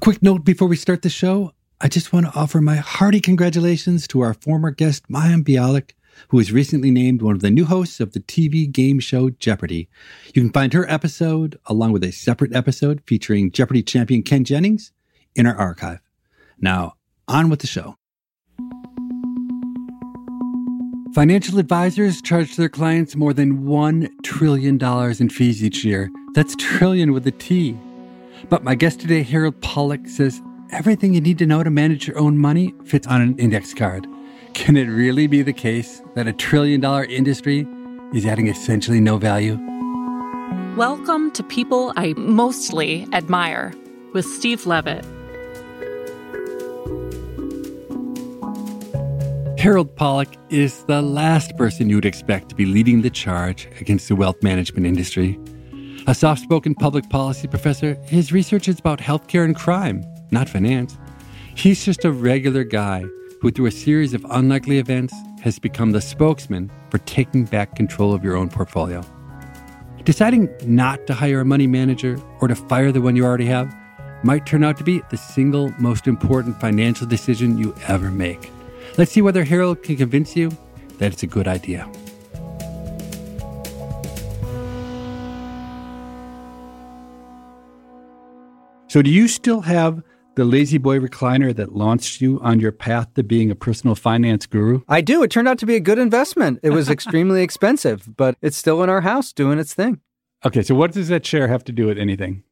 Quick note before we start the show. I just want to offer my hearty congratulations to our former guest, Mayim Bialik, who was recently named one of the new hosts of the TV game show Jeopardy. You can find her episode, along with a separate episode featuring Jeopardy champion Ken Jennings, in our archive. Now, on with the show. Financial advisors charge their clients more than $1 trillion in fees each year. That's trillion with a T. But my guest today, Harold Pollack, says everything you need to know to manage your own money fits on an index card. Can it really be the case that a trillion dollar industry is adding essentially no value? Welcome to People I Mostly Admire with Steve Levitt. Harold Pollack is the last person you would expect to be leading the charge against the wealth management industry. A soft spoken public policy professor, his research is about healthcare and crime, not finance. He's just a regular guy who, through a series of unlikely events, has become the spokesman for taking back control of your own portfolio. Deciding not to hire a money manager or to fire the one you already have might turn out to be the single most important financial decision you ever make. Let's see whether Harold can convince you that it's a good idea. So, do you still have the La-Z-Boy recliner that launched you on your path to being a personal finance guru? I do. It turned out to be a good investment. It was extremely expensive, but it's still in our house doing its thing. Okay, so what does that chair have to do with anything?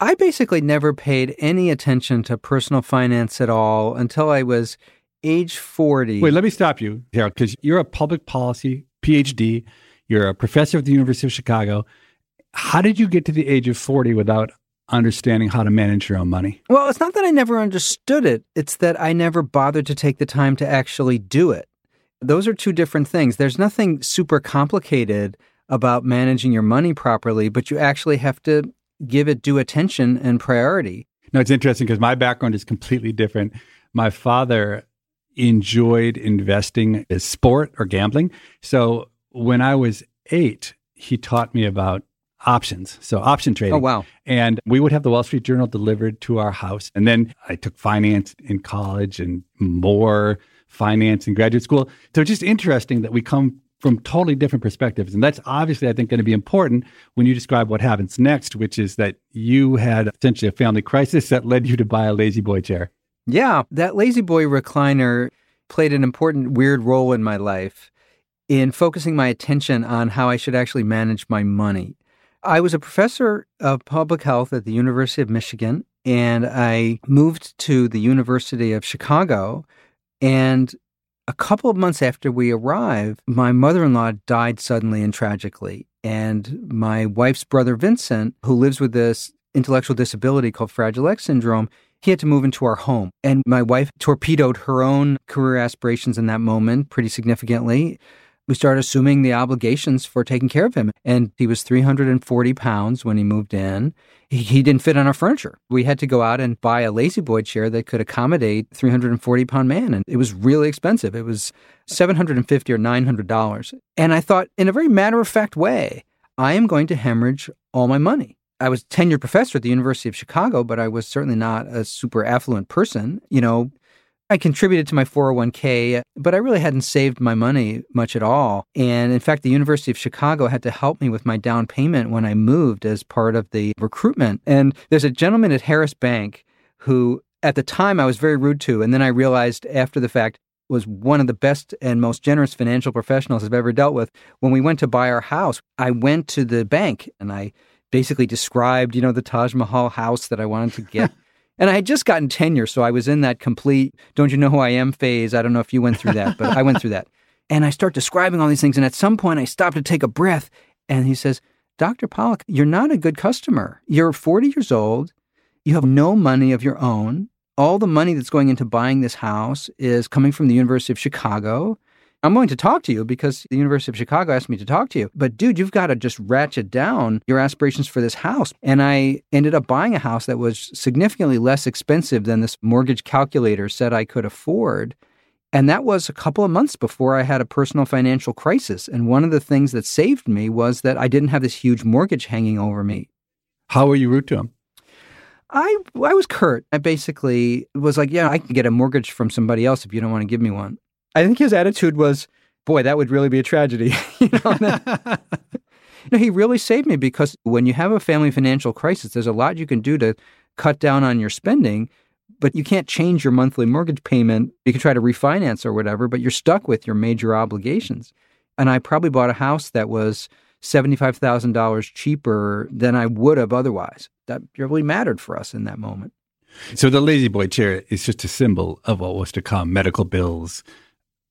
I basically never paid any attention to personal finance at all until I was age 40. Wait, let me stop you, Harold, because you're a public policy PhD. You're a professor at the University of Chicago. How did you get to the age of 40 without understanding how to manage your own money? Well, it's not that I never understood it, it's that I never bothered to take the time to actually do it. Those are two different things. There's nothing super complicated about managing your money properly, but you actually have to give it due attention and priority. No, it's interesting because my background is completely different. My father enjoyed investing as sport or gambling. So when I was eight, he taught me about options. So option trading. Oh, wow. And we would have the Wall Street Journal delivered to our house. And then I took finance in college and more finance in graduate school. So it's just interesting that we come from totally different perspectives. And that's obviously, I think, going to be important when you describe what happens next, which is that you had essentially a family crisis that led you to buy a La-Z-Boy chair. Yeah, that La-Z-Boy recliner played an important, weird role in my life in focusing my attention on how I should actually manage my money. I was a professor of public health at the University of Michigan, and I moved to the University of Chicago. And a couple of months after we arrived, my mother in law died suddenly and tragically. And my wife's brother, Vincent, who lives with this intellectual disability called Fragile X syndrome, he had to move into our home. And my wife torpedoed her own career aspirations in that moment pretty significantly we started assuming the obligations for taking care of him. And he was 340 pounds when he moved in. He, he didn't fit on our furniture. We had to go out and buy a La-Z-Boy chair that could accommodate 340 pound man. And it was really expensive. It was 750 or $900. And I thought, in a very matter of fact way, I am going to hemorrhage all my money. I was tenured professor at the University of Chicago, but I was certainly not a super affluent person. You know, I contributed to my 401k, but I really hadn't saved my money much at all. And in fact, the University of Chicago had to help me with my down payment when I moved as part of the recruitment. And there's a gentleman at Harris Bank who, at the time, I was very rude to. And then I realized after the fact, was one of the best and most generous financial professionals I've ever dealt with. When we went to buy our house, I went to the bank and I basically described, you know, the Taj Mahal house that I wanted to get. And I had just gotten tenure, so I was in that complete don't you know who I am phase. I don't know if you went through that, but I went through that. And I start describing all these things. And at some point, I stop to take a breath. And he says, Dr. Pollack, you're not a good customer. You're 40 years old. You have no money of your own. All the money that's going into buying this house is coming from the University of Chicago. I'm going to talk to you because the University of Chicago asked me to talk to you. But dude, you've got to just ratchet down your aspirations for this house. And I ended up buying a house that was significantly less expensive than this mortgage calculator said I could afford. And that was a couple of months before I had a personal financial crisis. And one of the things that saved me was that I didn't have this huge mortgage hanging over me. How were you rude to him? I I was curt. I basically was like, yeah, I can get a mortgage from somebody else if you don't want to give me one. I think his attitude was, boy, that would really be a tragedy. you know, no, he really saved me because when you have a family financial crisis, there's a lot you can do to cut down on your spending, but you can't change your monthly mortgage payment. You can try to refinance or whatever, but you're stuck with your major obligations. And I probably bought a house that was $75,000 cheaper than I would have otherwise. That really mattered for us in that moment. So the La-Z-Boy chair is just a symbol of what was to come medical bills,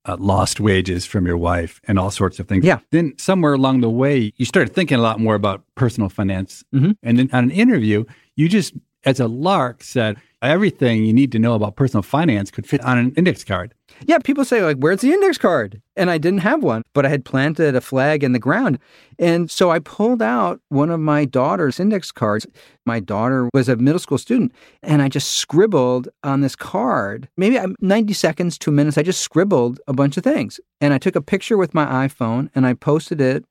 uh, lost wages from your wife and all sorts of things. Yeah. Then somewhere along the way, you started thinking a lot more about personal finance. Mm-hmm. And then on an interview, you just, as a lark, said everything you need to know about personal finance could fit on an index card. Yeah, people say, like, where's the index card? And I didn't have one, but I had planted a flag in the ground. And so I pulled out one of my daughter's index cards. My daughter was a middle school student, and I just scribbled on this card, maybe um, 90 seconds, two minutes. I just scribbled a bunch of things. And I took a picture with my iPhone and I posted it,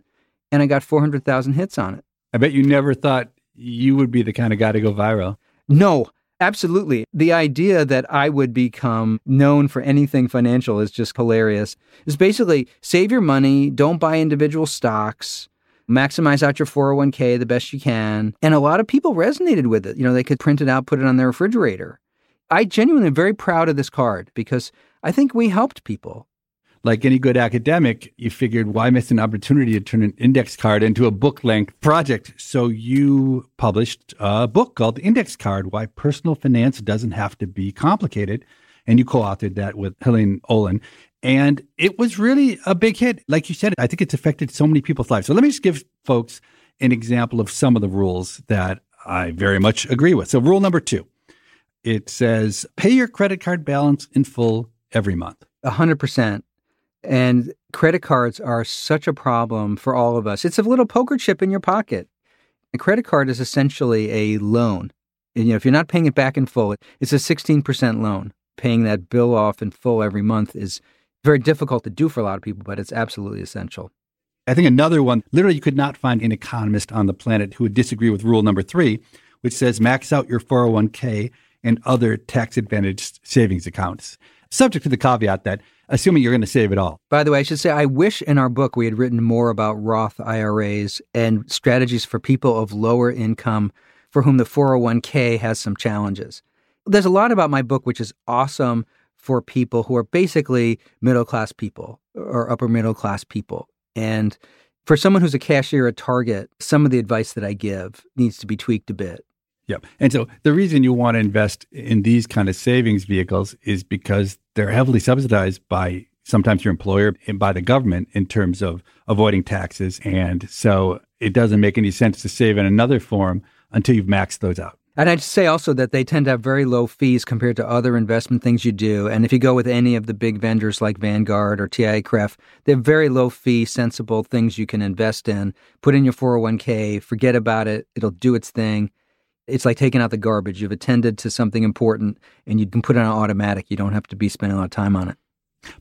and I got 400,000 hits on it. I bet you never thought you would be the kind of guy to go viral. No, Absolutely. The idea that I would become known for anything financial is just hilarious. It's basically save your money, don't buy individual stocks, maximize out your 401k the best you can. And a lot of people resonated with it. You know, they could print it out, put it on their refrigerator. I genuinely am very proud of this card because I think we helped people like any good academic, you figured why miss an opportunity to turn an index card into a book length project? So you published a book called Index Card Why Personal Finance Doesn't Have to Be Complicated. And you co authored that with Helaine Olen. And it was really a big hit. Like you said, I think it's affected so many people's lives. So let me just give folks an example of some of the rules that I very much agree with. So, rule number two it says pay your credit card balance in full every month. 100%. And credit cards are such a problem for all of us. It's a little poker chip in your pocket. A credit card is essentially a loan. And, you know, if you're not paying it back in full, it's a 16% loan. Paying that bill off in full every month is very difficult to do for a lot of people, but it's absolutely essential. I think another one, literally, you could not find an economist on the planet who would disagree with rule number three, which says max out your 401k and other tax advantaged savings accounts. Subject to the caveat that assuming you're going to save it all. By the way, I should say I wish in our book we had written more about Roth IRAs and strategies for people of lower income for whom the 401k has some challenges. There's a lot about my book which is awesome for people who are basically middle class people or upper middle class people. And for someone who's a cashier at Target, some of the advice that I give needs to be tweaked a bit. Yep. And so the reason you want to invest in these kind of savings vehicles is because they're heavily subsidized by sometimes your employer and by the government in terms of avoiding taxes. And so it doesn't make any sense to save in another form until you've maxed those out. And I'd say also that they tend to have very low fees compared to other investment things you do. And if you go with any of the big vendors like Vanguard or TIAA-CREF, they have very low fee, sensible things you can invest in. Put in your 401k, forget about it, it'll do its thing. It's like taking out the garbage. You've attended to something important and you can put it on automatic. You don't have to be spending a lot of time on it.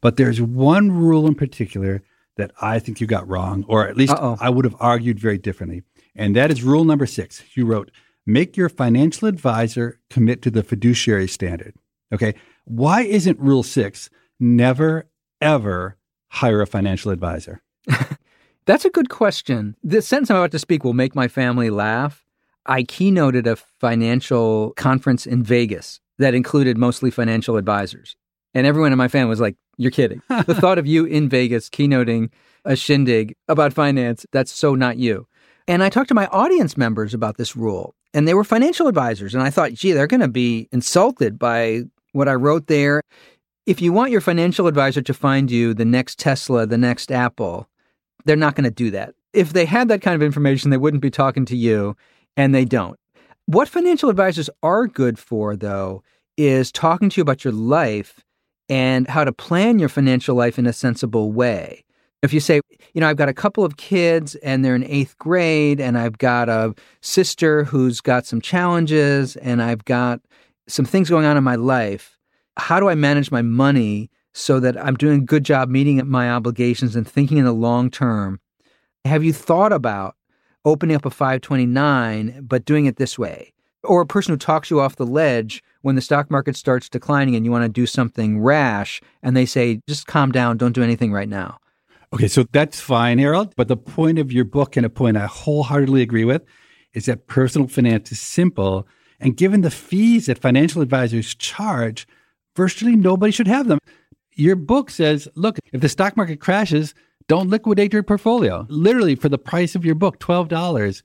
But there's one rule in particular that I think you got wrong, or at least Uh-oh. I would have argued very differently. And that is rule number six. You wrote, make your financial advisor commit to the fiduciary standard. Okay. Why isn't rule six never, ever hire a financial advisor? That's a good question. The sentence I'm about to speak will make my family laugh. I keynoted a financial conference in Vegas that included mostly financial advisors. And everyone in my family was like, You're kidding. the thought of you in Vegas keynoting a shindig about finance, that's so not you. And I talked to my audience members about this rule, and they were financial advisors. And I thought, gee, they're going to be insulted by what I wrote there. If you want your financial advisor to find you the next Tesla, the next Apple, they're not going to do that. If they had that kind of information, they wouldn't be talking to you, and they don't. What financial advisors are good for, though, is talking to you about your life and how to plan your financial life in a sensible way. If you say, you know, I've got a couple of kids and they're in eighth grade, and I've got a sister who's got some challenges, and I've got some things going on in my life, how do I manage my money so that I'm doing a good job meeting my obligations and thinking in the long term? Have you thought about opening up a 529 but doing it this way? Or a person who talks you off the ledge when the stock market starts declining and you want to do something rash and they say, just calm down, don't do anything right now. Okay, so that's fine, Harold. But the point of your book, and a point I wholeheartedly agree with, is that personal finance is simple. And given the fees that financial advisors charge, virtually nobody should have them. Your book says, look, if the stock market crashes, don't liquidate your portfolio. Literally, for the price of your book, $12,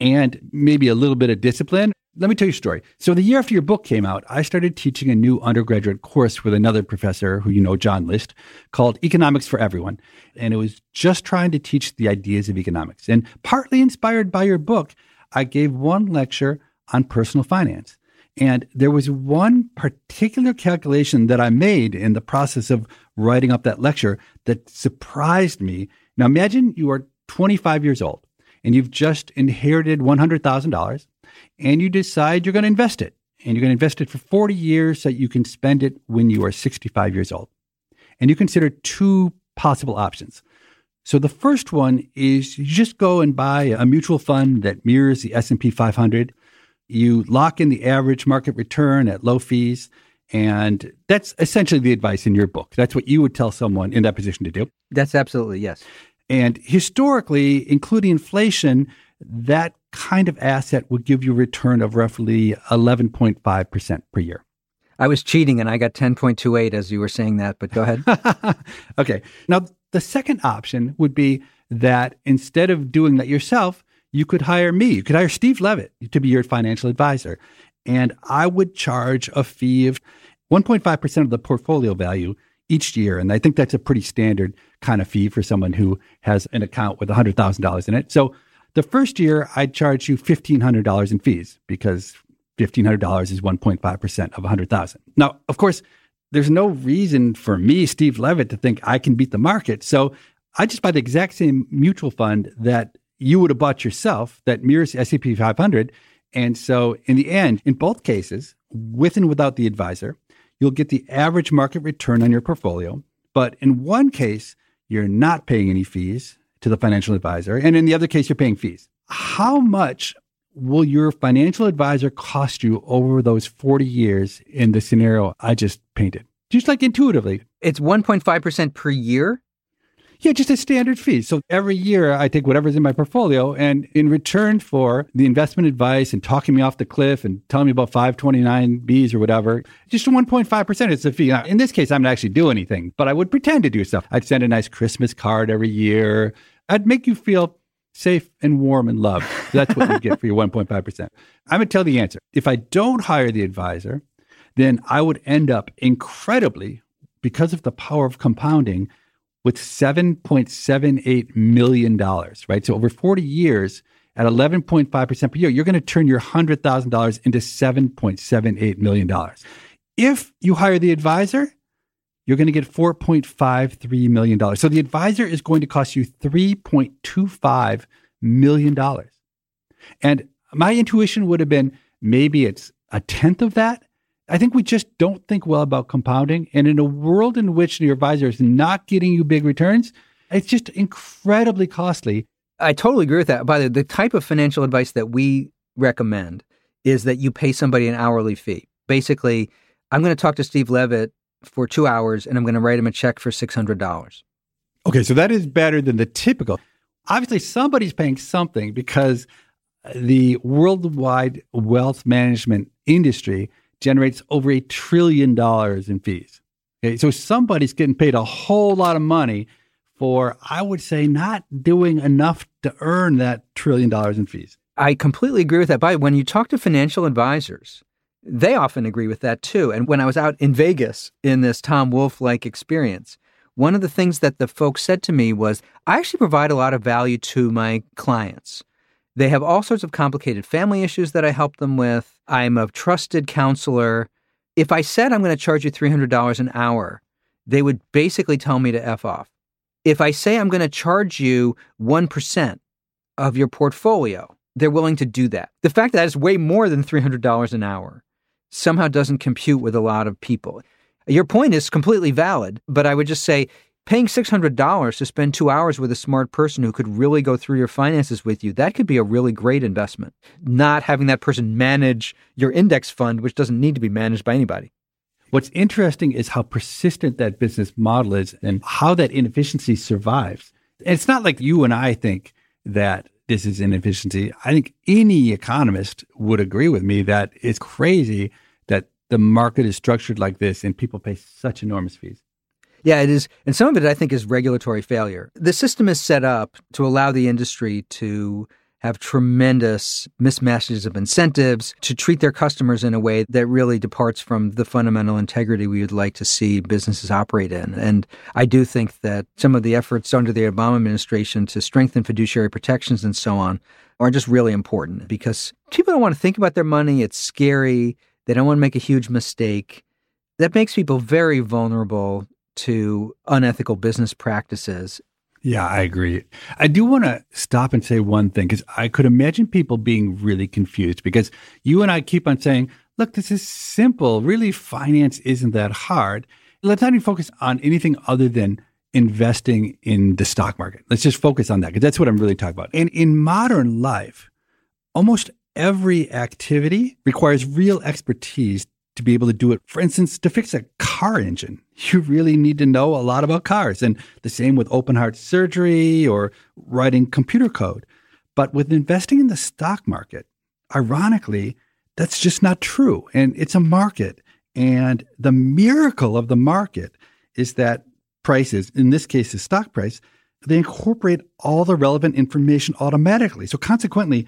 and maybe a little bit of discipline, let me tell you a story. So, the year after your book came out, I started teaching a new undergraduate course with another professor who you know, John List, called Economics for Everyone. And it was just trying to teach the ideas of economics. And partly inspired by your book, I gave one lecture on personal finance. And there was one particular calculation that I made in the process of writing up that lecture that surprised me. Now, imagine you are 25 years old and you've just inherited $100,000 and you decide you're going to invest it. And you're going to invest it for 40 years so you can spend it when you are 65 years old. And you consider two possible options. So the first one is you just go and buy a mutual fund that mirrors the S&P 500. You lock in the average market return at low fees and that's essentially the advice in your book. That's what you would tell someone in that position to do. That's absolutely yes. And historically, including inflation, that kind of asset would give you a return of roughly 11.5% per year. I was cheating and I got 10.28 as you were saying that, but go ahead. okay. Now, the second option would be that instead of doing that yourself, you could hire me. You could hire Steve Levitt to be your financial advisor. And I would charge a fee of 1.5% of the portfolio value each year. And I think that's a pretty standard kind of fee for someone who has an account with $100,000 in it. So the first year, I'd charge you $1,500 in fees because $1,500 is 1.5% of 100000 Now, of course, there's no reason for me, Steve Levitt, to think I can beat the market. So I just buy the exact same mutual fund that you would have bought yourself that mirrors S&P 500. And so in the end, in both cases, with and without the advisor, you'll get the average market return on your portfolio. But in one case, you're not paying any fees to the financial advisor. And in the other case, you're paying fees. How much will your financial advisor cost you over those 40 years in the scenario I just painted? Just like intuitively. It's 1.5% per year? Yeah, just a standard fee. So every year I take whatever's in my portfolio, and in return for the investment advice and talking me off the cliff and telling me about 529Bs or whatever, just 1.5% is the fee. Now, in this case, I'm not actually doing anything, but I would pretend to do stuff. I'd send a nice Christmas card every year. I'd make you feel safe and warm and loved. That's what you get for your 1.5%. I'm going to tell the answer. If I don't hire the advisor, then I would end up incredibly, because of the power of compounding, with $7.78 million, right? So over 40 years at 11.5% per year, you're going to turn your $100,000 into $7.78 million. If you hire the advisor, you're going to get $4.53 million. So the advisor is going to cost you $3.25 million. And my intuition would have been maybe it's a tenth of that. I think we just don't think well about compounding. And in a world in which your advisor is not getting you big returns, it's just incredibly costly. I totally agree with that. By the way, the type of financial advice that we recommend is that you pay somebody an hourly fee. Basically, I'm going to talk to Steve Levitt for two hours and I'm going to write him a check for $600. Okay, so that is better than the typical. Obviously, somebody's paying something because the worldwide wealth management industry generates over a trillion dollars in fees. Okay, so somebody's getting paid a whole lot of money for, I would say, not doing enough to earn that trillion dollars in fees. I completely agree with that. But when you talk to financial advisors, they often agree with that too. And when I was out in Vegas in this Tom Wolfe like experience, one of the things that the folks said to me was, I actually provide a lot of value to my clients. They have all sorts of complicated family issues that I help them with. I'm a trusted counselor. If I said I'm going to charge you $300 an hour, they would basically tell me to F off. If I say I'm going to charge you 1% of your portfolio, they're willing to do that. The fact that it's way more than $300 an hour somehow doesn't compute with a lot of people. Your point is completely valid, but I would just say paying $600 to spend two hours with a smart person who could really go through your finances with you, that could be a really great investment. Not having that person manage your index fund, which doesn't need to be managed by anybody. What's interesting is how persistent that business model is and how that inefficiency survives. It's not like you and I think that this is inefficiency. I think any economist would agree with me that it's crazy that the market is structured like this and people pay such enormous fees. Yeah, it is. And some of it, I think, is regulatory failure. The system is set up to allow the industry to have tremendous mismatches of incentives to treat their customers in a way that really departs from the fundamental integrity we would like to see businesses operate in. And I do think that some of the efforts under the Obama administration to strengthen fiduciary protections and so on are just really important because people don't want to think about their money. It's scary. They don't want to make a huge mistake. That makes people very vulnerable to unethical business practices. Yeah, I agree. I do want to stop and say one thing because I could imagine people being really confused because you and I keep on saying, look, this is simple. Really, finance isn't that hard. Let's not even focus on anything other than investing in the stock market. Let's just focus on that because that's what I'm really talking about. And in modern life, almost every activity requires real expertise to be able to do it. For instance, to fix a car engine, you really need to know a lot about cars. And the same with open heart surgery or writing computer code. But with investing in the stock market, ironically, that's just not true. And it's a market. And the miracle of the market is that prices, in this case, the stock price, they incorporate all the relevant information automatically. So consequently,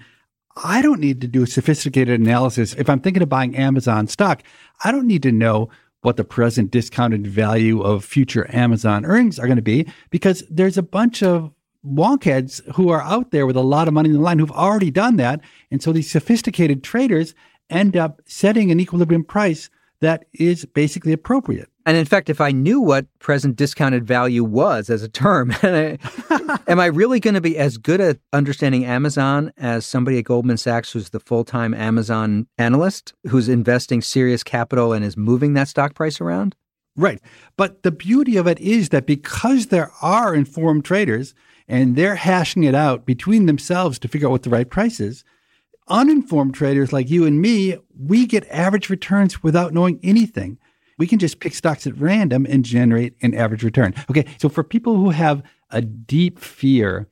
I don't need to do a sophisticated analysis. If I'm thinking of buying Amazon stock, I don't need to know what the present discounted value of future Amazon earnings are going to be because there's a bunch of wonkheads who are out there with a lot of money in the line who've already done that. And so these sophisticated traders end up setting an equilibrium price that is basically appropriate. And in fact, if I knew what present discounted value was as a term, am I really going to be as good at understanding Amazon as somebody at Goldman Sachs who's the full time Amazon analyst who's investing serious capital and is moving that stock price around? Right. But the beauty of it is that because there are informed traders and they're hashing it out between themselves to figure out what the right price is, uninformed traders like you and me, we get average returns without knowing anything we can just pick stocks at random and generate an average return. Okay, so for people who have a deep fear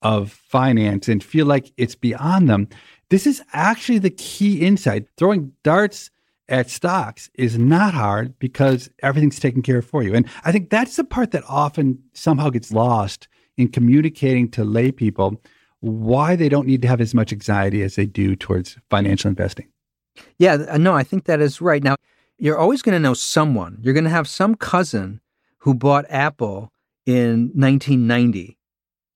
of finance and feel like it's beyond them, this is actually the key insight. Throwing darts at stocks is not hard because everything's taken care of for you. And I think that's the part that often somehow gets lost in communicating to lay people why they don't need to have as much anxiety as they do towards financial investing. Yeah, uh, no, I think that is right. Now, you're always going to know someone. You're going to have some cousin who bought Apple in 1990.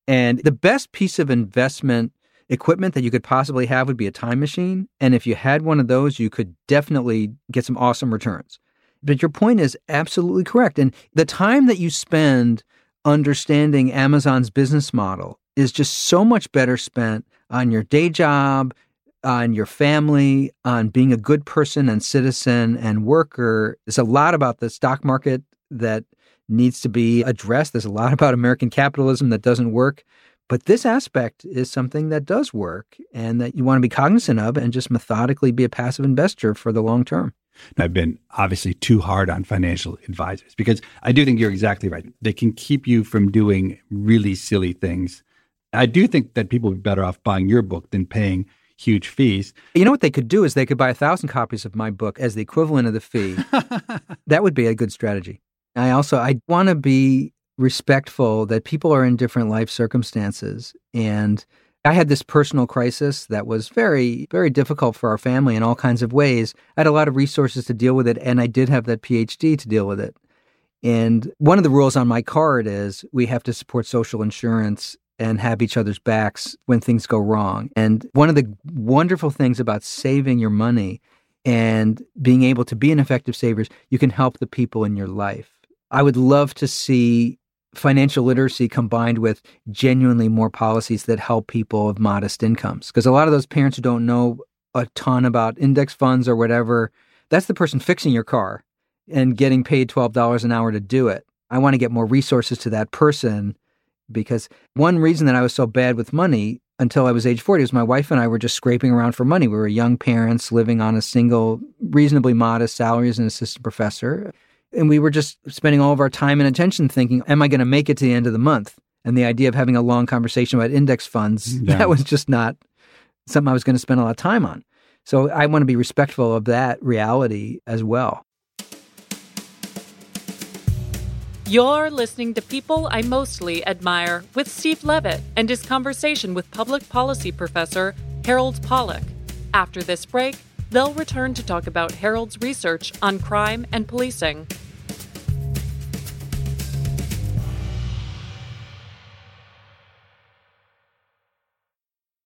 And the best piece of investment equipment that you could possibly have would be a time machine. And if you had one of those, you could definitely get some awesome returns. But your point is absolutely correct. And the time that you spend understanding Amazon's business model is just so much better spent on your day job, on your family, on being a good person and citizen and worker. There's a lot about the stock market that needs to be addressed. There's a lot about American capitalism that doesn't work. But this aspect is something that does work and that you want to be cognizant of and just methodically be a passive investor for the long term. I've been obviously too hard on financial advisors because I do think you're exactly right. They can keep you from doing really silly things. I do think that people would be better off buying your book than paying huge fees. You know what they could do is they could buy a thousand copies of my book as the equivalent of the fee. that would be a good strategy. I also I want to be respectful that people are in different life circumstances and I had this personal crisis that was very, very difficult for our family in all kinds of ways. I had a lot of resources to deal with it, and I did have that PhD to deal with it. And one of the rules on my card is we have to support social insurance and have each other's backs when things go wrong. And one of the wonderful things about saving your money and being able to be an effective saver is you can help the people in your life. I would love to see financial literacy combined with genuinely more policies that help people of modest incomes. Because a lot of those parents who don't know a ton about index funds or whatever, that's the person fixing your car and getting paid $12 an hour to do it. I want to get more resources to that person because one reason that I was so bad with money until I was age 40 was my wife and I were just scraping around for money. We were young parents living on a single, reasonably modest salary as an assistant professor. And we were just spending all of our time and attention thinking, am I going to make it to the end of the month? And the idea of having a long conversation about index funds, yeah. that was just not something I was going to spend a lot of time on. So I want to be respectful of that reality as well. You're listening to People I Mostly Admire with Steve Levitt and his conversation with public policy professor Harold Pollack. After this break, they'll return to talk about Harold's research on crime and policing.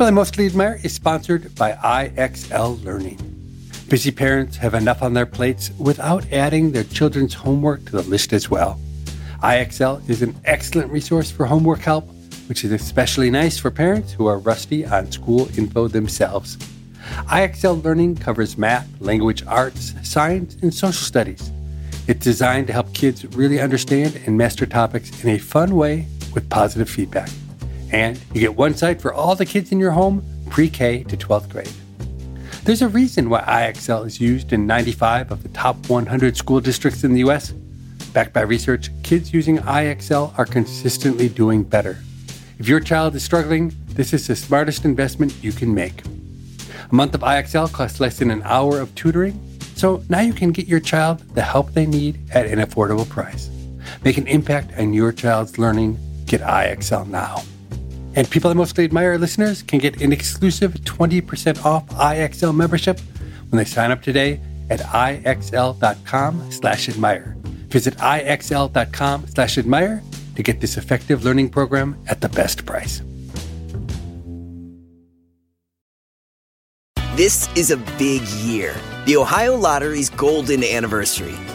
People I Mostly Admire is sponsored by IXL Learning. Busy parents have enough on their plates without adding their children's homework to the list as well. IXL is an excellent resource for homework help, which is especially nice for parents who are rusty on school info themselves. IXL Learning covers math, language arts, science, and social studies. It's designed to help kids really understand and master topics in a fun way with positive feedback. And you get one site for all the kids in your home, pre K to 12th grade. There's a reason why IXL is used in 95 of the top 100 school districts in the US. Backed by research, kids using IXL are consistently doing better. If your child is struggling, this is the smartest investment you can make. A month of IXL costs less than an hour of tutoring, so now you can get your child the help they need at an affordable price. Make an impact on your child's learning. Get IXL now. And people I mostly admire listeners can get an exclusive 20% off IXL membership when they sign up today at IXL.com slash admire. Visit IXL.com slash admire to get this effective learning program at the best price. This is a big year. The Ohio Lottery's golden anniversary.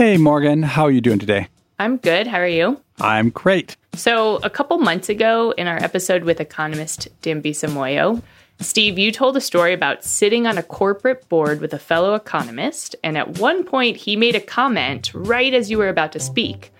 Hey, Morgan. How are you doing today? I'm good. How are you? I'm great. So, a couple months ago in our episode with economist Dambisa Moyo, Steve, you told a story about sitting on a corporate board with a fellow economist, and at one point he made a comment right as you were about to speak.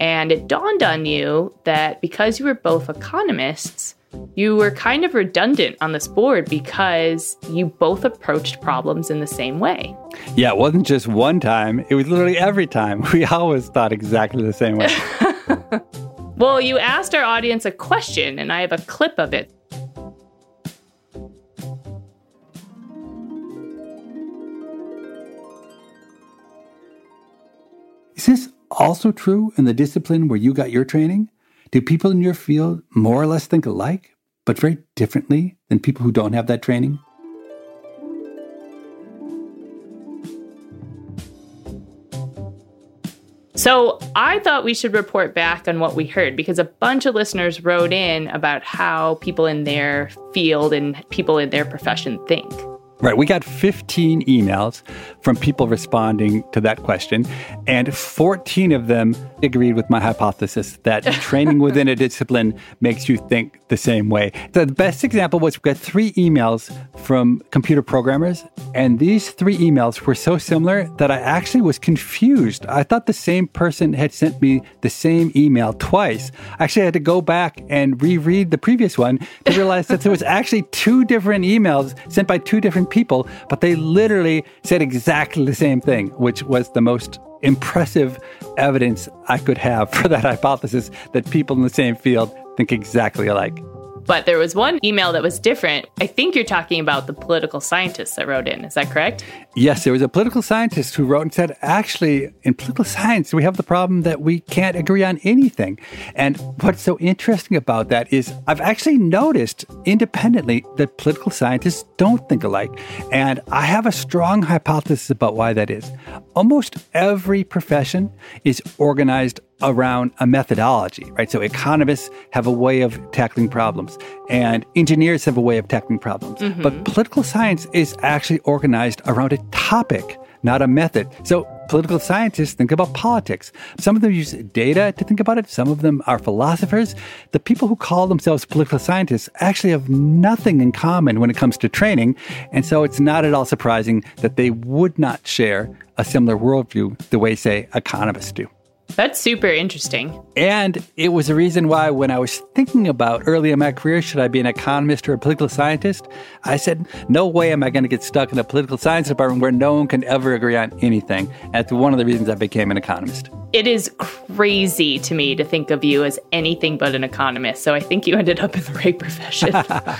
And it dawned on you that because you were both economists, you were kind of redundant on this board because you both approached problems in the same way. Yeah, it wasn't just one time, it was literally every time. We always thought exactly the same way. well, you asked our audience a question, and I have a clip of it. Is this also true in the discipline where you got your training? Do people in your field more or less think alike, but very differently than people who don't have that training? So, I thought we should report back on what we heard because a bunch of listeners wrote in about how people in their field and people in their profession think. Right. We got 15 emails from people responding to that question, and 14 of them agreed with my hypothesis that training within a discipline makes you think the same way. The best example was we got three emails from computer programmers, and these three emails were so similar that I actually was confused. I thought the same person had sent me the same email twice. I actually, I had to go back and reread the previous one to realize that there was actually two different emails sent by two different people, but they literally said exactly the same thing, which was the most impressive evidence I could have for that hypothesis that people in the same field think exactly alike. But there was one email that was different. I think you're talking about the political scientist that wrote in. Is that correct? Yes, there was a political scientist who wrote and said, actually, in political science, we have the problem that we can't agree on anything. And what's so interesting about that is I've actually noticed independently that political scientists don't think alike. And I have a strong hypothesis about why that is. Almost every profession is organized around a methodology, right? So economists have a way of tackling problems and engineers have a way of tackling problems. Mm-hmm. But political science is actually organized around a topic, not a method. So political scientists think about politics. Some of them use data to think about it. Some of them are philosophers. The people who call themselves political scientists actually have nothing in common when it comes to training. And so it's not at all surprising that they would not share a similar worldview the way, say, economists do. That's super interesting. And it was a reason why, when I was thinking about early in my career, should I be an economist or a political scientist? I said, no way am I going to get stuck in a political science department where no one can ever agree on anything. That's one of the reasons I became an economist. It is crazy to me to think of you as anything but an economist. So I think you ended up in the right profession.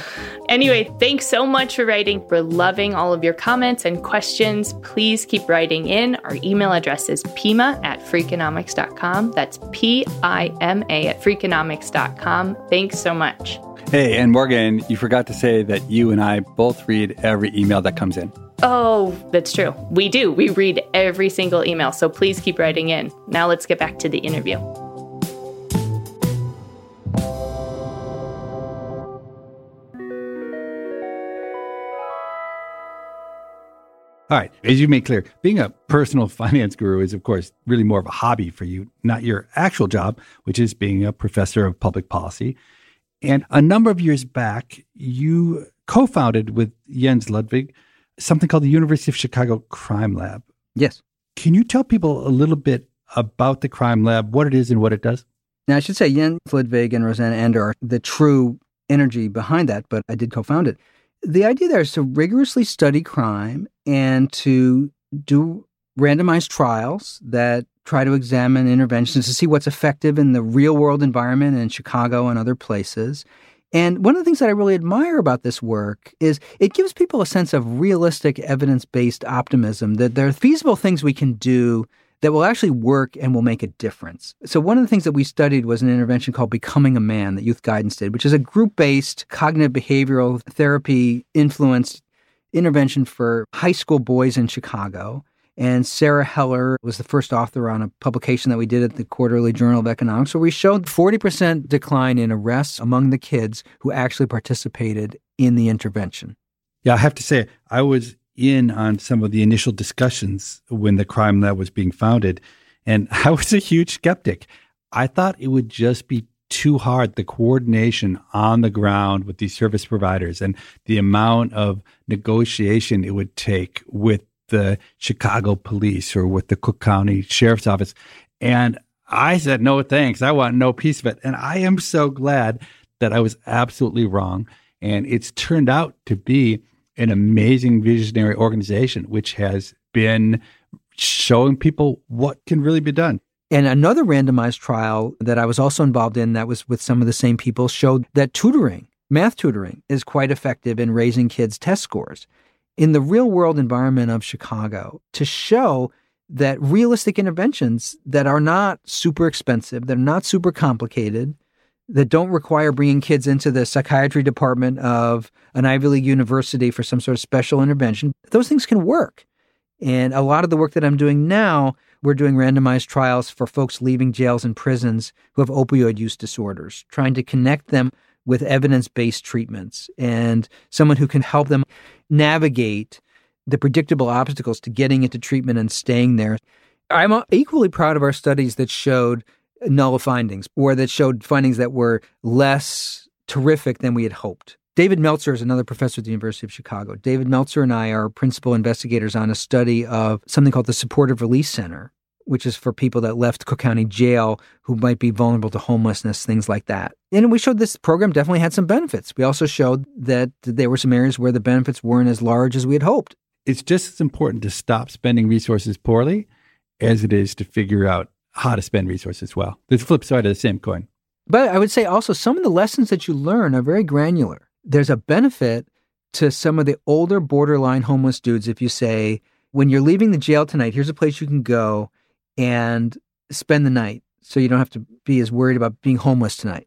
anyway, thanks so much for writing. We're loving all of your comments and questions. Please keep writing in. Our email address is pima at freakonomics.com. That's P I M A at freakonomics.com. Thanks so much. Hey, and Morgan, you forgot to say that you and I both read every email that comes in. Oh, that's true. We do. We read every single email. So please keep writing in. Now let's get back to the interview. All right. As you made clear, being a personal finance guru is, of course, really more of a hobby for you, not your actual job, which is being a professor of public policy. And a number of years back, you co founded with Jens Ludwig something called the University of Chicago Crime Lab. Yes. Can you tell people a little bit about the Crime Lab, what it is and what it does? Now, I should say Jens Ludwig and Roseanna Ander are the true energy behind that, but I did co found it. The idea there is to rigorously study crime and to do randomized trials that try to examine interventions to see what's effective in the real world environment in Chicago and other places. And one of the things that I really admire about this work is it gives people a sense of realistic evidence based optimism that there are feasible things we can do that will actually work and will make a difference. So, one of the things that we studied was an intervention called Becoming a Man that Youth Guidance did, which is a group based cognitive behavioral therapy influenced intervention for high school boys in Chicago. And Sarah Heller was the first author on a publication that we did at the Quarterly Journal of Economics, where we showed 40% decline in arrests among the kids who actually participated in the intervention. Yeah, I have to say, I was in on some of the initial discussions when the crime lab was being founded, and I was a huge skeptic. I thought it would just be too hard the coordination on the ground with these service providers and the amount of negotiation it would take with the Chicago police or with the Cook County Sheriff's Office. And I said, no thanks. I want no piece of it. And I am so glad that I was absolutely wrong. And it's turned out to be an amazing visionary organization, which has been showing people what can really be done. And another randomized trial that I was also involved in that was with some of the same people showed that tutoring, math tutoring, is quite effective in raising kids' test scores. In the real world environment of Chicago, to show that realistic interventions that are not super expensive, that are not super complicated, that don't require bringing kids into the psychiatry department of an Ivy League university for some sort of special intervention, those things can work. And a lot of the work that I'm doing now, we're doing randomized trials for folks leaving jails and prisons who have opioid use disorders, trying to connect them with evidence based treatments and someone who can help them navigate the predictable obstacles to getting into treatment and staying there. I'm uh, equally proud of our studies that showed null findings or that showed findings that were less terrific than we had hoped. David Meltzer is another professor at the University of Chicago. David Meltzer and I are principal investigators on a study of something called the Supportive Release Center, which is for people that left Cook County Jail who might be vulnerable to homelessness, things like that. And we showed this program definitely had some benefits. We also showed that there were some areas where the benefits weren't as large as we had hoped. It's just as important to stop spending resources poorly as it is to figure out how to spend resources well. The flip side of the same coin. But I would say also some of the lessons that you learn are very granular there's a benefit to some of the older borderline homeless dudes if you say, when you're leaving the jail tonight, here's a place you can go and spend the night so you don't have to be as worried about being homeless tonight.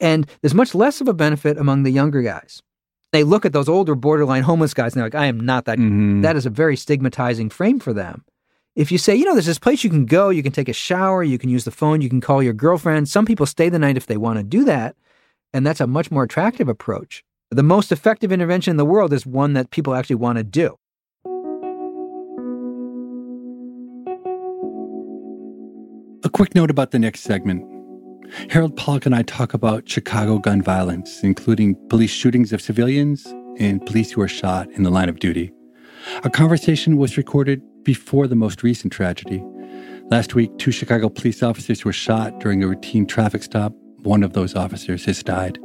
And there's much less of a benefit among the younger guys. They look at those older borderline homeless guys and they're like, I am not that. Mm-hmm. That is a very stigmatizing frame for them. If you say, you know, there's this place you can go, you can take a shower, you can use the phone, you can call your girlfriend. Some people stay the night if they want to do that. And that's a much more attractive approach. The most effective intervention in the world is one that people actually want to do. Quick note about the next segment. Harold Pollack and I talk about Chicago gun violence, including police shootings of civilians and police who are shot in the line of duty. Our conversation was recorded before the most recent tragedy. Last week, two Chicago police officers were shot during a routine traffic stop one of those officers has died.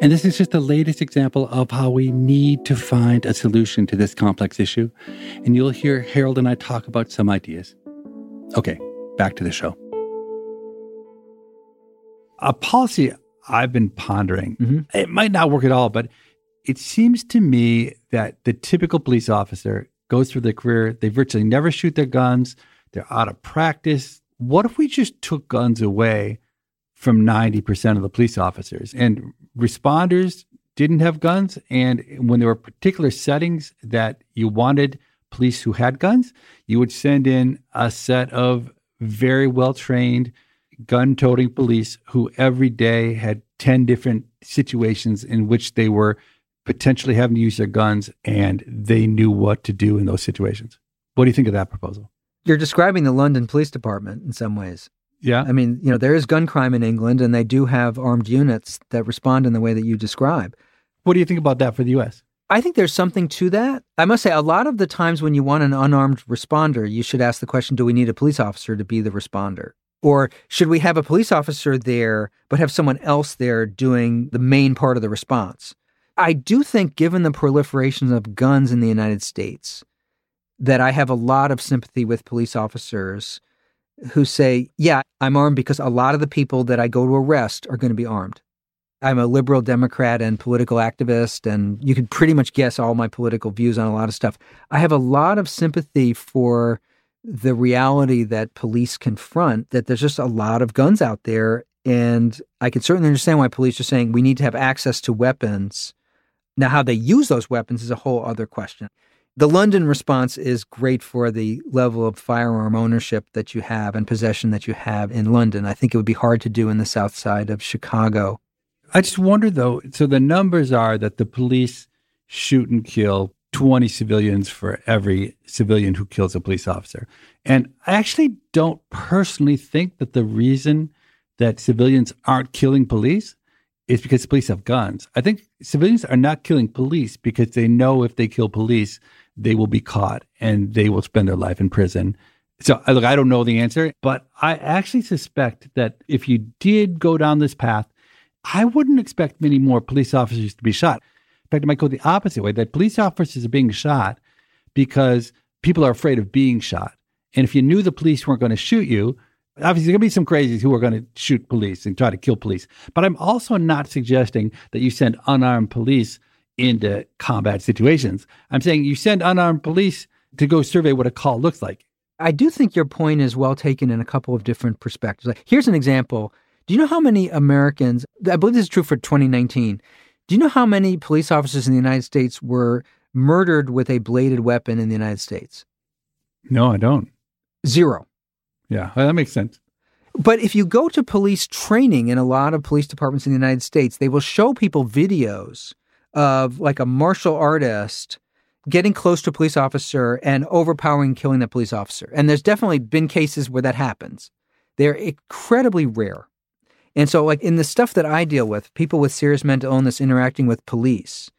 And this is just the latest example of how we need to find a solution to this complex issue. And you'll hear Harold and I talk about some ideas. Okay, back to the show. A policy I've been pondering, mm-hmm. it might not work at all, but it seems to me that the typical police officer goes through their career, they virtually never shoot their guns, they're out of practice. What if we just took guns away from 90% of the police officers. And responders didn't have guns. And when there were particular settings that you wanted police who had guns, you would send in a set of very well trained gun toting police who every day had 10 different situations in which they were potentially having to use their guns and they knew what to do in those situations. What do you think of that proposal? You're describing the London Police Department in some ways. Yeah. I mean, you know, there is gun crime in England and they do have armed units that respond in the way that you describe. What do you think about that for the US? I think there's something to that. I must say, a lot of the times when you want an unarmed responder, you should ask the question do we need a police officer to be the responder? Or should we have a police officer there, but have someone else there doing the main part of the response? I do think, given the proliferation of guns in the United States, that I have a lot of sympathy with police officers who say, Yeah, I'm armed because a lot of the people that I go to arrest are going to be armed. I'm a liberal Democrat and political activist, and you can pretty much guess all my political views on a lot of stuff. I have a lot of sympathy for the reality that police confront that there's just a lot of guns out there. And I can certainly understand why police are saying we need to have access to weapons. Now, how they use those weapons is a whole other question. The London response is great for the level of firearm ownership that you have and possession that you have in London. I think it would be hard to do in the south side of Chicago. I just wonder though, so the numbers are that the police shoot and kill 20 civilians for every civilian who kills a police officer. And I actually don't personally think that the reason that civilians aren't killing police is because police have guns. I think civilians are not killing police because they know if they kill police, they will be caught and they will spend their life in prison. So, look, I don't know the answer, but I actually suspect that if you did go down this path, I wouldn't expect many more police officers to be shot. In fact, it might go the opposite way that police officers are being shot because people are afraid of being shot. And if you knew the police weren't going to shoot you, obviously there's going to be some crazies who are going to shoot police and try to kill police. But I'm also not suggesting that you send unarmed police into combat situations. I'm saying you send unarmed police to go survey what a call looks like. I do think your point is well taken in a couple of different perspectives. Here's an example. Do you know how many Americans, I believe this is true for 2019, do you know how many police officers in the United States were murdered with a bladed weapon in the United States? No, I don't. Zero. Yeah, that makes sense. But if you go to police training in a lot of police departments in the United States, they will show people videos of like a martial artist getting close to a police officer and overpowering killing that police officer. And there's definitely been cases where that happens. They're incredibly rare. And so, like in the stuff that I deal with, people with serious mental illness interacting with police,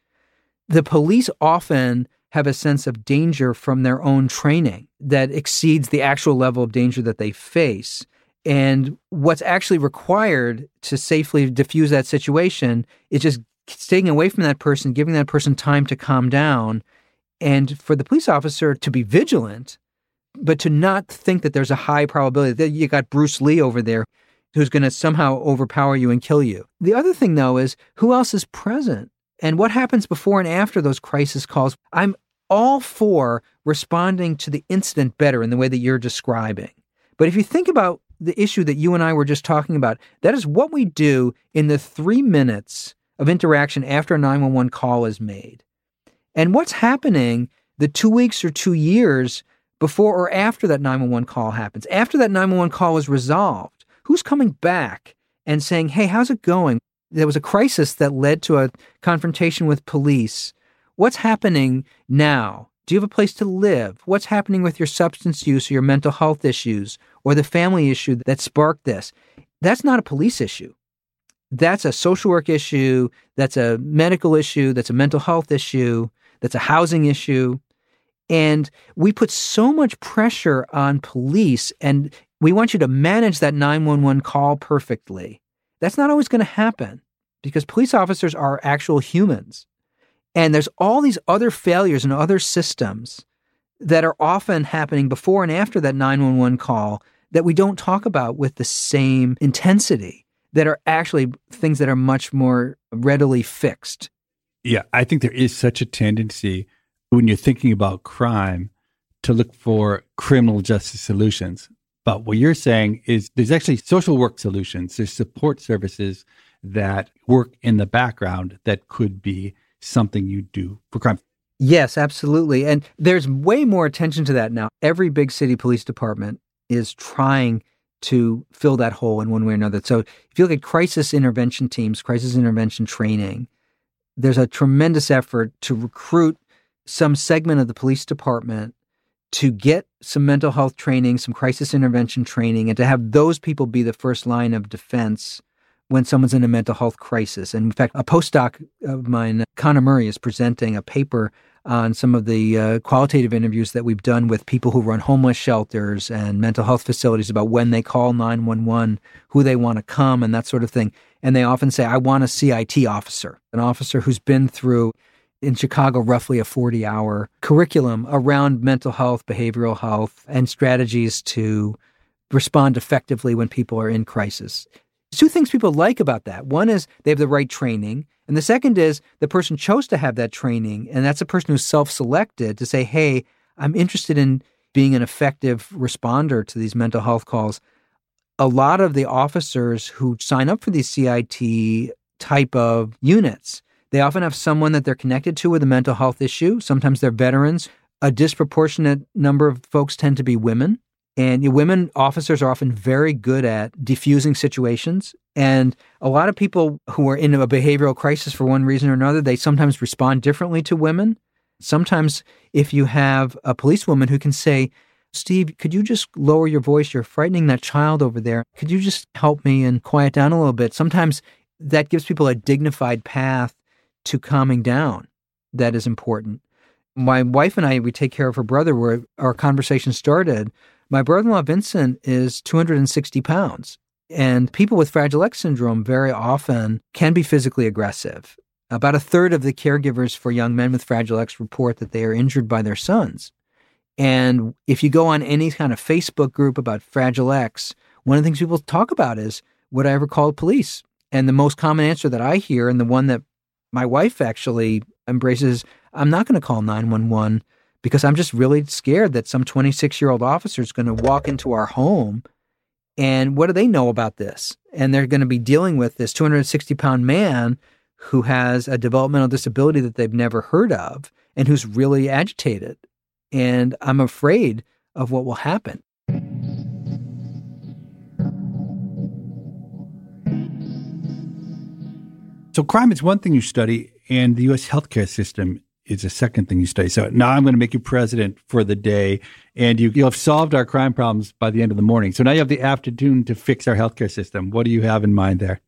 the police often have a sense of danger from their own training that exceeds the actual level of danger that they face. And what's actually required to safely diffuse that situation is just staying away from that person, giving that person time to calm down, and for the police officer to be vigilant, but to not think that there's a high probability that you got Bruce Lee over there who's going to somehow overpower you and kill you. The other thing, though, is who else is present? and what happens before and after those crisis calls. I'm all for responding to the incident better in the way that you're describing. But if you think about the issue that you and I were just talking about, that is what we do in the three minutes of interaction after a 911 call is made. And what's happening the two weeks or two years before or after that 911 call happens, after that 911 call is resolved, who's coming back and saying, Hey, how's it going? there was a crisis that led to a confrontation with police. What's happening now? Do you have a place to live? What's happening with your substance use or your mental health issues or the family issue that sparked this? That's not a police issue. That's a social work issue. That's a medical issue. That's a mental health issue. That's a housing issue. And we put so much pressure on police, and we want you to manage that 911 call perfectly. That's not always going to happen because police officers are actual humans. And there's all these other failures in other systems that are often happening before and after that 911 call that we don't talk about with the same intensity, that are actually things that are much more readily fixed. Yeah, I think there is such a tendency when you're thinking about crime to look for criminal justice solutions. But what you're saying is there's actually social work solutions, there's support services that work in the background that could be something you do for crime. Yes, absolutely. And there's way more attention to that now. Every big city police department is trying to fill that hole in one way or another. So if you look at crisis intervention teams, crisis intervention training, there's a tremendous effort to recruit some segment of the police department to get some mental health training, some crisis intervention training, and to have those people be the first line of defense when someone's in a mental health crisis. And in fact, a postdoc of mine, Connor Murray, is presenting a paper on some of the uh, qualitative interviews that we've done with people who run homeless shelters and mental health facilities about when they call 911, who they want to come, and that sort of thing. And they often say, I want a CIT officer, an officer who's been through in Chicago roughly a 40 hour curriculum around mental health, behavioral health, and strategies to respond effectively when people are in crisis. Two things people like about that. One is they have the right training. And the second is the person chose to have that training. And that's a person who's self selected to say, hey, I'm interested in being an effective responder to these mental health calls. A lot of the officers who sign up for these CIT type of units they often have someone that they're connected to with a mental health issue. Sometimes they're veterans a disproportionate number of folks tend to be women. And women officers are often very good at diffusing situations. And a lot of people who are in a behavioral crisis for one reason or another, they sometimes respond differently to women. Sometimes, if you have a policewoman who can say, Steve, could you just lower your voice? You're frightening that child over there. Could you just help me and quiet down a little bit? Sometimes that gives people a dignified path to calming down. That is important. My wife and I, we take care of her brother where our conversation started. My brother in law, Vincent, is 260 pounds. And people with Fragile X syndrome very often can be physically aggressive. About a third of the caregivers for young men with Fragile X report that they are injured by their sons. And if you go on any kind of Facebook group about Fragile X, one of the things people talk about is would I ever call police? And the most common answer that I hear, and the one that my wife actually embraces, I'm not going to call 911 because I'm just really scared that some 26 year old officer is going to walk into our home. And what do they know about this? And they're going to be dealing with this 260 pound man who has a developmental disability that they've never heard of and who's really agitated and I'm afraid of what will happen. So, crime is one thing you study, and the U.S. healthcare system is a second thing you study. So, now I'm going to make you president for the day, and you, you'll have solved our crime problems by the end of the morning. So, now you have the afternoon to fix our healthcare system. What do you have in mind there?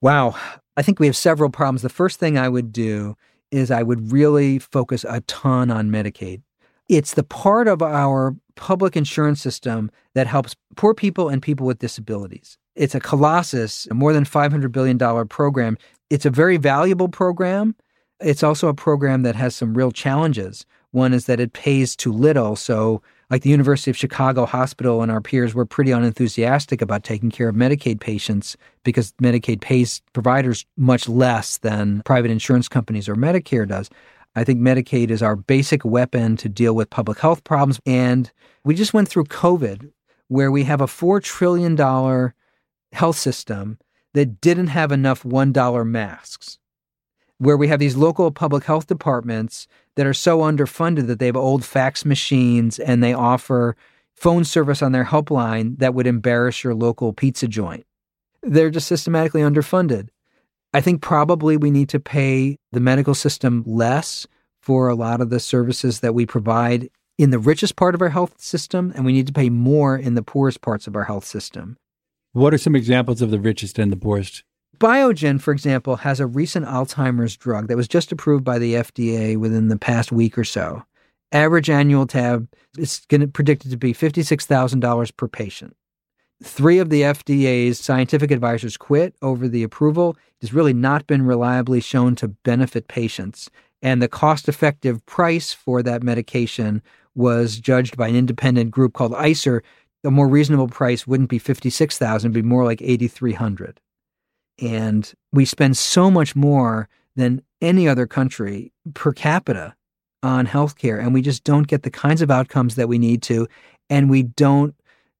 Wow. I think we have several problems. The first thing I would do is I would really focus a ton on Medicaid. It's the part of our public insurance system that helps poor people and people with disabilities. It's a colossus, a more than $500 billion program. It's a very valuable program. It's also a program that has some real challenges. One is that it pays too little. So, like the University of Chicago Hospital and our peers were pretty unenthusiastic about taking care of Medicaid patients because Medicaid pays providers much less than private insurance companies or Medicare does. I think Medicaid is our basic weapon to deal with public health problems. And we just went through COVID, where we have a $4 trillion health system that didn't have enough $1 masks, where we have these local public health departments that are so underfunded that they have old fax machines and they offer phone service on their helpline that would embarrass your local pizza joint. They're just systematically underfunded. I think probably we need to pay the medical system less for a lot of the services that we provide in the richest part of our health system, and we need to pay more in the poorest parts of our health system. What are some examples of the richest and the poorest? Biogen, for example, has a recent Alzheimer's drug that was just approved by the FDA within the past week or so. Average annual tab is to predicted to be $56,000 per patient. Three of the FDA's scientific advisors quit over the approval. It has really not been reliably shown to benefit patients. And the cost effective price for that medication was judged by an independent group called ICER. A more reasonable price wouldn't be 56,000, it'd be more like 8,300. And we spend so much more than any other country per capita on healthcare, and we just don't get the kinds of outcomes that we need to. And we don't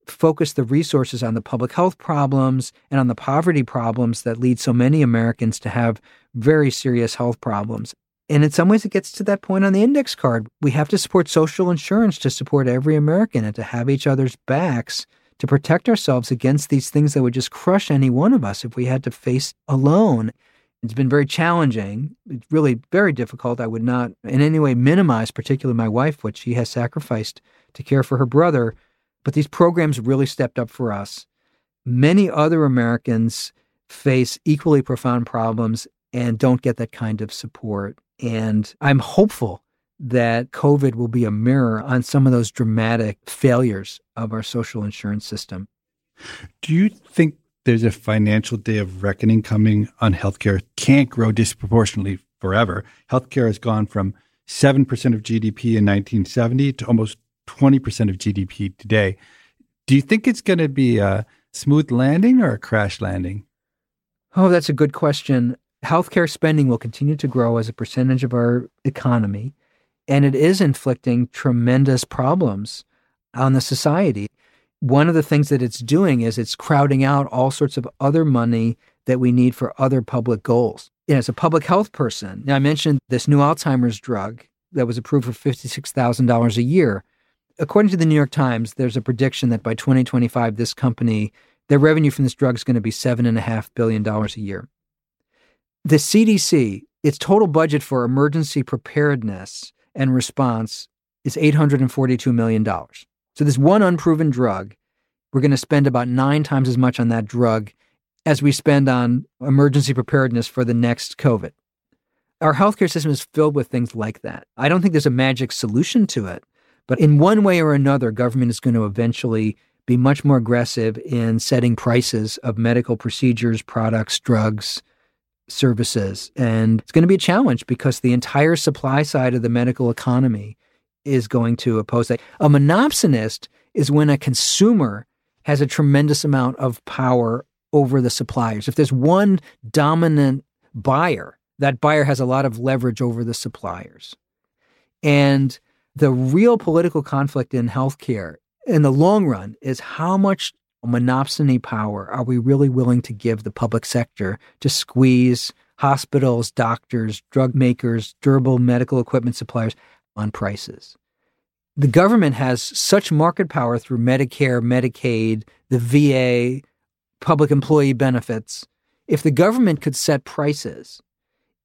focus the resources on the public health problems and on the poverty problems that lead so many Americans to have very serious health problems. And in some ways, it gets to that point on the index card. We have to support social insurance to support every American and to have each other's backs to protect ourselves against these things that would just crush any one of us if we had to face alone. It's been very challenging. It's really very difficult. I would not in any way minimize, particularly my wife, what she has sacrificed to care for her brother. But these programs really stepped up for us. Many other Americans face equally profound problems and don't get that kind of support. And I'm hopeful that COVID will be a mirror on some of those dramatic failures of our social insurance system. Do you think there's a financial day of reckoning coming on healthcare? Can't grow disproportionately forever. Healthcare has gone from 7% of GDP in 1970 to almost 20% of GDP today. Do you think it's going to be a smooth landing or a crash landing? Oh, that's a good question. Healthcare spending will continue to grow as a percentage of our economy, and it is inflicting tremendous problems on the society. One of the things that it's doing is it's crowding out all sorts of other money that we need for other public goals. Know, as a public health person, now I mentioned this new Alzheimer's drug that was approved for $56,000 a year. According to the New York Times, there's a prediction that by 2025, this company, their revenue from this drug is going to be $7.5 billion a year. The CDC, its total budget for emergency preparedness and response is $842 million. So, this one unproven drug, we're going to spend about nine times as much on that drug as we spend on emergency preparedness for the next COVID. Our healthcare system is filled with things like that. I don't think there's a magic solution to it, but in one way or another, government is going to eventually be much more aggressive in setting prices of medical procedures, products, drugs, services. And it's going to be a challenge because the entire supply side of the medical economy is going to oppose that. A monopsonist is when a consumer has a tremendous amount of power over the suppliers. If there's one dominant buyer, that buyer has a lot of leverage over the suppliers. And the real political conflict in healthcare in the long run is how much monopsony power are we really willing to give the public sector to squeeze hospitals, doctors, drug makers, durable medical equipment suppliers on prices? The government has such market power through Medicare, Medicaid, the VA, public employee benefits. If the government could set prices,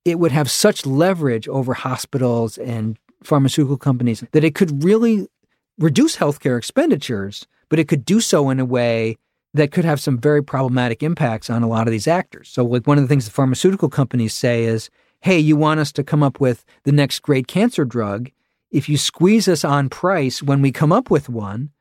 it would have such leverage over hospitals and pharmaceutical companies that it could really reduce healthcare expenditures, but it could do so in a way that could have some very problematic impacts on a lot of these actors. So, like one of the things the pharmaceutical companies say is, hey, you want us to come up with the next great cancer drug. If you squeeze us on price when we come up with one,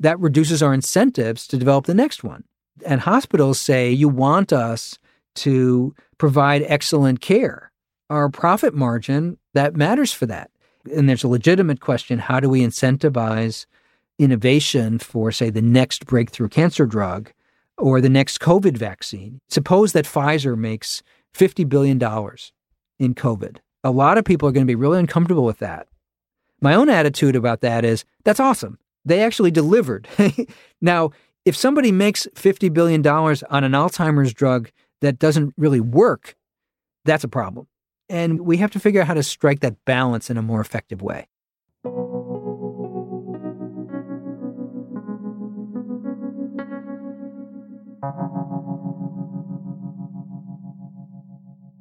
that reduces our incentives to develop the next one. And hospitals say, you want us to provide excellent care. Our profit margin, that matters for that. And there's a legitimate question how do we incentivize innovation for, say, the next breakthrough cancer drug or the next COVID vaccine? Suppose that Pfizer makes $50 billion in COVID. A lot of people are going to be really uncomfortable with that. My own attitude about that is that's awesome. They actually delivered. now, if somebody makes $50 billion on an Alzheimer's drug that doesn't really work, that's a problem. And we have to figure out how to strike that balance in a more effective way.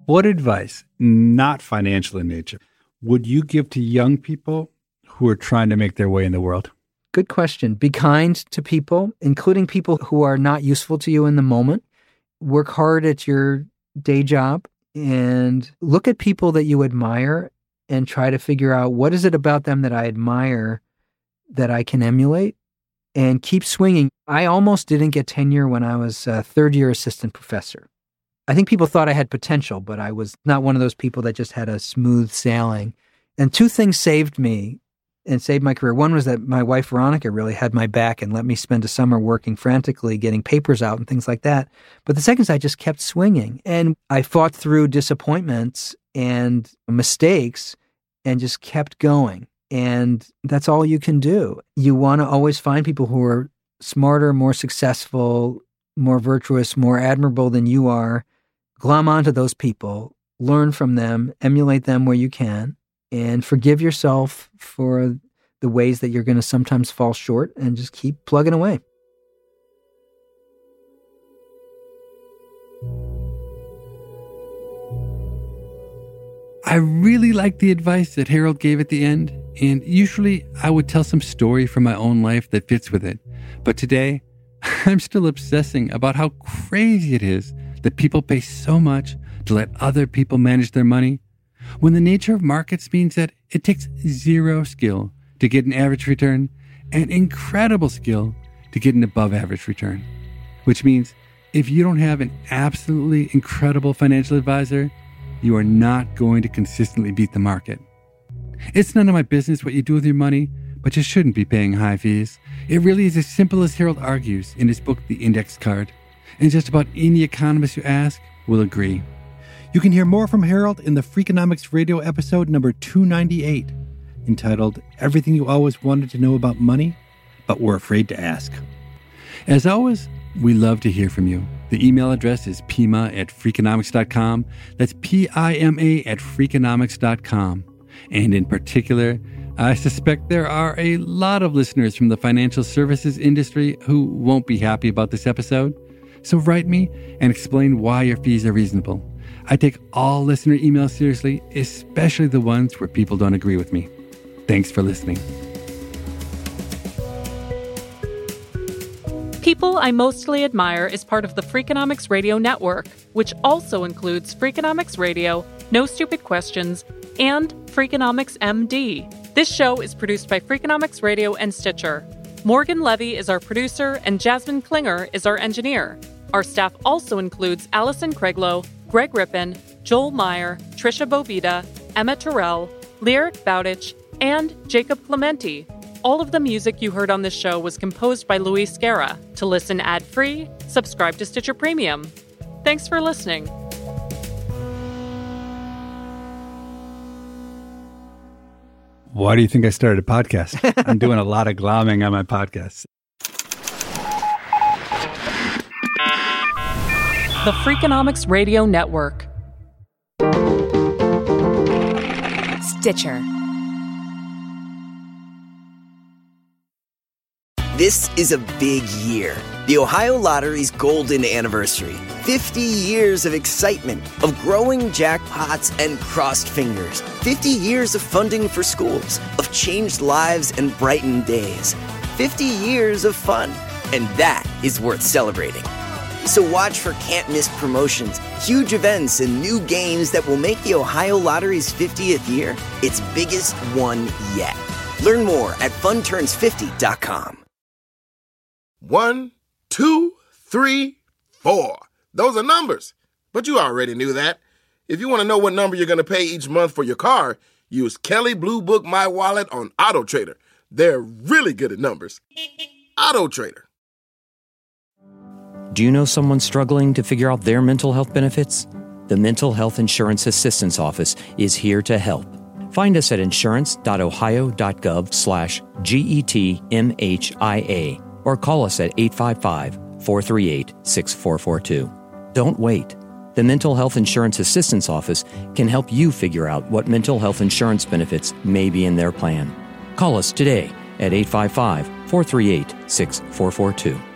What advice, not financial in nature, would you give to young people who are trying to make their way in the world? Good question. Be kind to people, including people who are not useful to you in the moment. Work hard at your day job and look at people that you admire and try to figure out what is it about them that I admire that I can emulate and keep swinging. I almost didn't get tenure when I was a third year assistant professor. I think people thought I had potential, but I was not one of those people that just had a smooth sailing. And two things saved me and saved my career. One was that my wife Veronica really had my back and let me spend a summer working frantically, getting papers out and things like that. But the second is I just kept swinging and I fought through disappointments and mistakes and just kept going. And that's all you can do. You want to always find people who are smarter, more successful, more virtuous, more admirable than you are glom onto those people, learn from them, emulate them where you can, and forgive yourself for the ways that you're going to sometimes fall short and just keep plugging away. I really like the advice that Harold gave at the end, and usually I would tell some story from my own life that fits with it. But today, I'm still obsessing about how crazy it is that people pay so much to let other people manage their money when the nature of markets means that it takes zero skill to get an average return and incredible skill to get an above average return. Which means if you don't have an absolutely incredible financial advisor, you are not going to consistently beat the market. It's none of my business what you do with your money, but you shouldn't be paying high fees. It really is as simple as Harold argues in his book, The Index Card and just about any economist you ask will agree. You can hear more from Harold in the Freakonomics Radio episode number 298, entitled Everything You Always Wanted to Know About Money, but Were Afraid to Ask. As always, we love to hear from you. The email address is pima at freakonomics.com. That's P I M A at freakonomics.com. And in particular, I suspect there are a lot of listeners from the financial services industry who won't be happy about this episode. So write me and explain why your fees are reasonable. I take all listener emails seriously, especially the ones where people don't agree with me. Thanks for listening. People I Mostly Admire is part of the Freakonomics Radio Network, which also includes Freakonomics Radio, No Stupid Questions, and Freakonomics MD. This show is produced by Freakonomics Radio and Stitcher. Morgan Levy is our producer, and Jasmine Klinger is our engineer. Our staff also includes Allison Craiglow, Greg Rippin, Joel Meyer, Trisha Bobeda, Emma Tyrrell, Lyric Bowditch, and Jacob Clemente. All of the music you heard on this show was composed by Luis Guerra. To listen ad free, subscribe to Stitcher Premium. Thanks for listening. Why do you think I started a podcast? I'm doing a lot of glomming on my podcast. The Freakonomics Radio Network. Stitcher. This is a big year. The Ohio Lottery's golden anniversary. 50 years of excitement, of growing jackpots and crossed fingers. 50 years of funding for schools, of changed lives and brightened days. 50 years of fun. And that is worth celebrating. So watch for can't miss promotions, huge events, and new games that will make the Ohio Lottery's 50th year its biggest one yet. Learn more at funturns50.com. One, two, three, four. Those are numbers. But you already knew that. If you want to know what number you're going to pay each month for your car, use Kelley Blue Book My Wallet on Auto Trader. They're really good at numbers. Auto Trader. Do you know someone struggling to figure out their mental health benefits? The Mental Health Insurance Assistance Office is here to help. Find us at insurance.ohio.gov slash GETMHIA or call us at 855-438-6442. Don't wait. The Mental Health Insurance Assistance Office can help you figure out what mental health insurance benefits may be in their plan. Call us today at 855 438 6442.